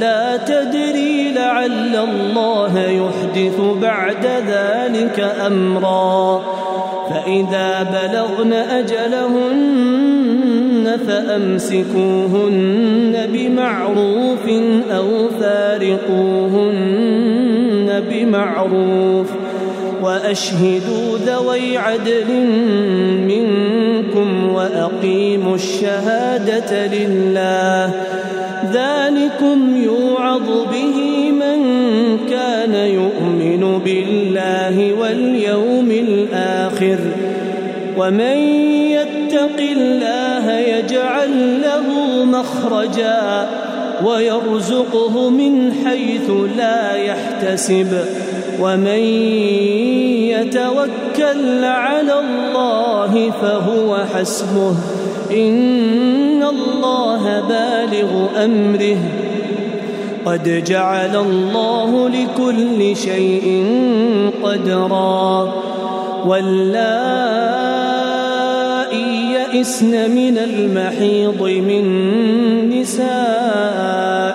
لا تدري لعل الله يحدث بعد ذلك أمرا. فإذا بلغن أجلهن فأمسكوهن بمعروف أو فارقوهن بمعروف. وأشهدوا ذوي عدل منكم وأقيموا الشهادة لله. ذلكم يوعظ به من كان يؤمن بالله واليوم الآخر. ومن يتق الله يجعل له مخرجا ويرزقه من حيث لا يحتسب. ومن يتوكل على الله فهو حسبه. إن الله بالغ أمره. قد جعل الله لكل شيء قدرا. واللائي يئسن من المحيض من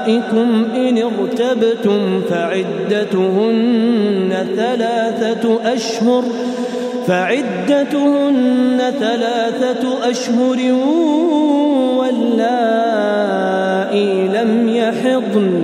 نسائكم إن ارتبتم فعدتهن ثلاثة أشهر فعدتهن ثلاثة أشهر واللائي لم يحضن.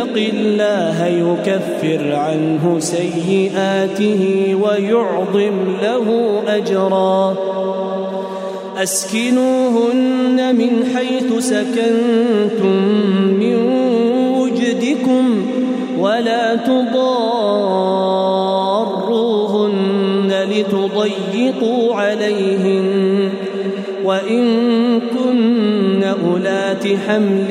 يتق الله يكفر عنه سيئاته ويعظم له أجرا. أسكنوهن من حيث سكنتم من وجدكم ولا تضاروهن لتضيقوا عليهن. وإن كن أولات حمل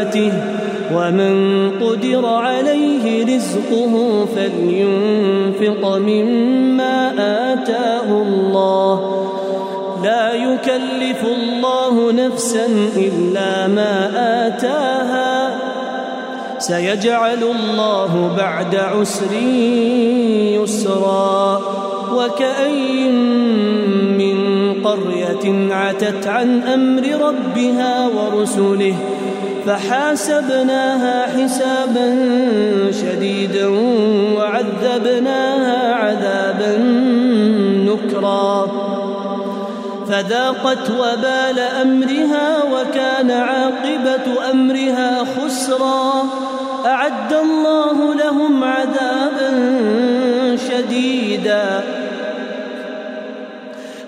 سعته ومن قدر عليه رزقه فلينفق مما آتاه الله. لا يكلف الله نفسا إلا ما آتاها. سيجعل الله بعد عسر يسرا. وكأين من قرية عتت عن أمر ربها ورسله. فحاسبناها حسابا شديدا وعذبناها عذابا نكرا. فذاقت وبال أمرها وكان عاقبة أمرها خسرا. أعد الله لهم عذابا شديدا.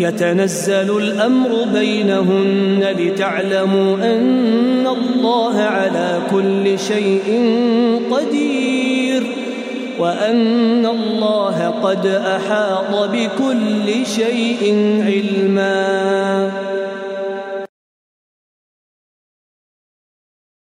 يتنزل الأمر بينهن لتعلموا أن الله على كل شيء قدير وأن الله قد أحاط بكل شيء علمًا